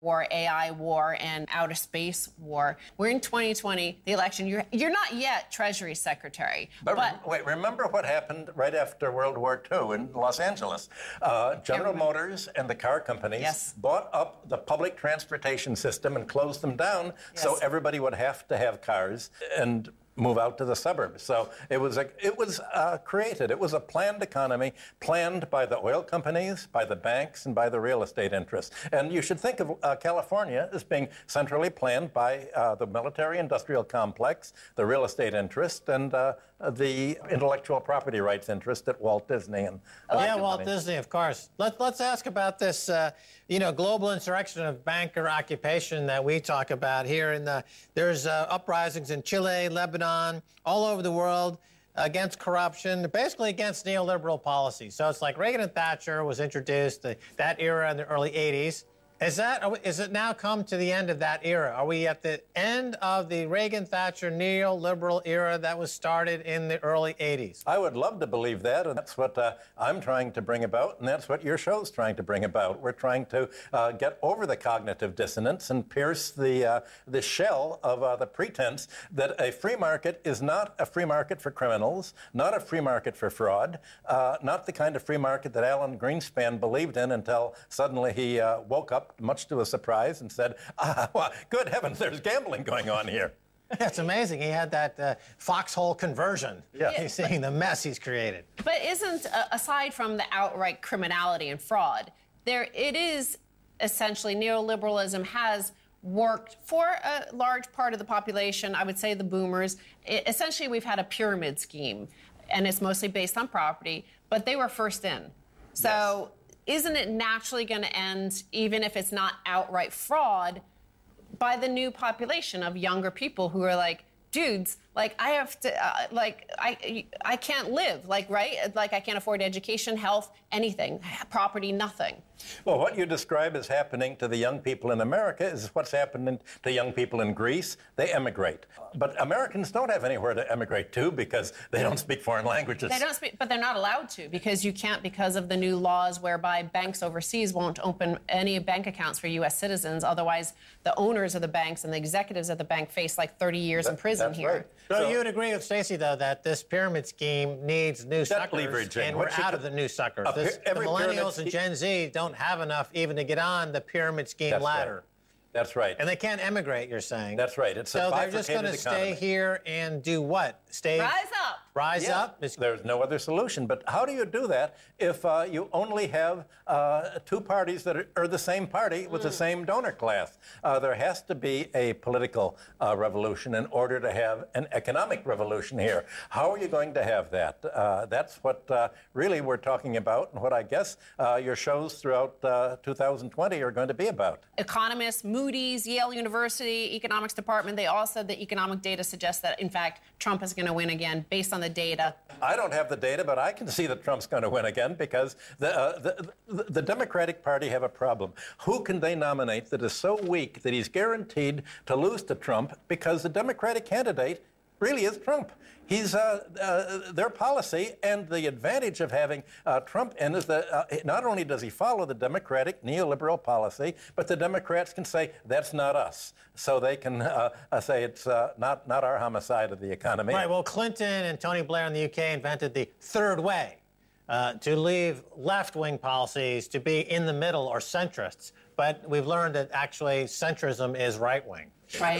war, AI war, and outer space war. We're in 2020, the election. You're you're not yet Treasury Secretary. But, but wait, remember what happened right after World War II in Los Angeles? Uh, General Motors and the car companies yes. bought up the public transportation system and closed them down, yes. so everybody would have to have cars and move out to the suburbs. So it was a, it was uh, created. It was a planned economy, planned by the oil companies, by the banks, and by the real estate interests. And you should think of uh, California as being centrally planned by uh, the military-industrial complex, the real estate interest, and uh, the intellectual property rights interest at Walt Disney and oh, yeah, Walt Disney, of course. Let, let's ask about this, uh, you know, global insurrection of banker occupation that we talk about here. In the there's uh, uprisings in Chile, Lebanon, all over the world against corruption, basically against neoliberal policy. So it's like Reagan and Thatcher was introduced, the, that era in the early 80s. Is that is it now come to the end of that era? Are we at the end of the Reagan Thatcher neoliberal era that was started in the early 80s? I would love to believe that, and that's what uh, I'm trying to bring about, and that's what your show's trying to bring about. We're trying to uh, get over the cognitive dissonance and pierce the uh, the shell of uh, the pretense that a free market is not a free market for criminals, not a free market for fraud, uh, not the kind of free market that Alan Greenspan believed in until suddenly he uh, woke up much to his surprise, and said, ah, well, good heavens, there's gambling going on here. That's amazing. He had that uh, foxhole conversion. Yeah. He's seeing the mess he's created. But isn't, uh, aside from the outright criminality and fraud, there it is essentially neoliberalism has worked for a large part of the population, I would say the boomers. It, essentially, we've had a pyramid scheme, and it's mostly based on property, but they were first in. So isn't it naturally going to end, even if it's not outright fraud, by the new population of younger people who are like, dudes, like I have to, uh, like I, I can't live, like right, like I can't afford education, health, anything, property, nothing. Well, what you describe as happening to the young people in America is what's happening to young people in Greece. They emigrate. But Americans don't have anywhere to emigrate to because they don't speak foreign languages. They don't speak, but they're not allowed to because you can't because of the new laws whereby banks overseas won't open any bank accounts for U.S. citizens. Otherwise, the owners of the banks and the executives of the bank face like 30 years that, in prison that's here. Right. So, so, you would agree with Stacy, though, that this pyramid scheme needs new suckers, and we're out of the new suckers. This, the millennials and Gen Z don't have enough even to get on the pyramid scheme That's ladder. Right. That's right. And they can't emigrate, you're saying. That's right. It's so they're just going to stay here and do what? Stay rise up. Rise yeah. up. There's no other solution. But how do you do that if uh, you only have uh, two parties that are, are, the same party with mm. the same donor class? Uh, there has to be a political uh, revolution in order to have an economic revolution here. How are you going to have that? Uh, that's what uh, really we're talking about, and what I guess your shows throughout 2020 are going to be about. Economists, Moody's, Yale University, economics department, they all said that economic data suggests that, in fact, Trump is going to win again based on the data. I don't have the data, but I can see that Trump's going to win again because the, uh, the, the Democratic Party have a problem. Who can they nominate that is so weak that he's guaranteed to lose to Trump because the Democratic candidate really is Trump. He's uh, uh, their policy, and the advantage of having uh, Trump in is that uh, not only does he follow the Democratic neoliberal policy, but the Democrats can say that's not us, so they can uh, uh, say it's not not our homicide of the economy. Right. Well, Clinton and Tony Blair in the UK invented the third way. to leave left wing policies to be in the middle or centrists. But we've learned that actually centrism is right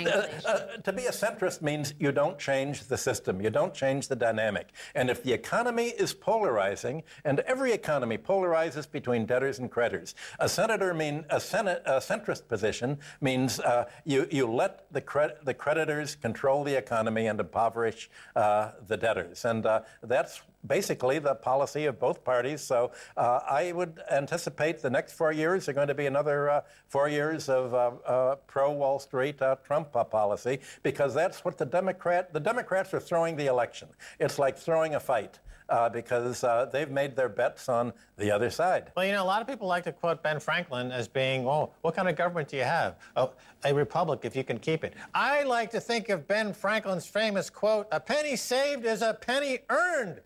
Uh, uh, to be a centrist means you don't change the system, you don't change the dynamic. And if the economy is polarizing, and every economy polarizes between debtors and creditors, a senator mean a, senate, a centrist position means uh, you you let the cre- the creditors control the economy and impoverish uh, the debtors, and uh, that's basically the policy of both parties. So uh, I would anticipate the next four years are going to be another uh, four years of uh, uh pro Wall Street uh, Trump uh, policy because that's what the Democrat the Democrats are throwing the election. It's like throwing a fight. because they've made their bets on the other side. Well, you know, a lot of people like to quote Ben Franklin as being, oh, what kind of government do you have? Oh, a republic if you can keep it. I like to think of Ben Franklin's famous quote, a penny saved is a penny earned.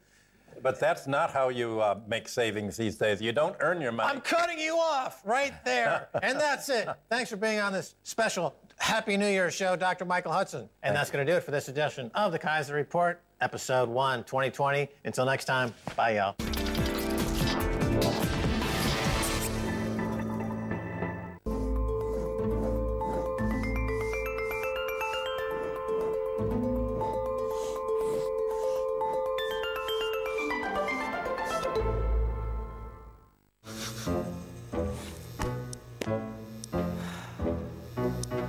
But that's not how you uh, make savings these days. You don't earn your money. I'm cutting you off right there. and that's it. Thanks for being on this special Happy New Year show, Dr. Michael Hudson. And Thank that's going to do it for this edition of the Keiser Report, episode 1, 2020. Until next time, bye, y'all.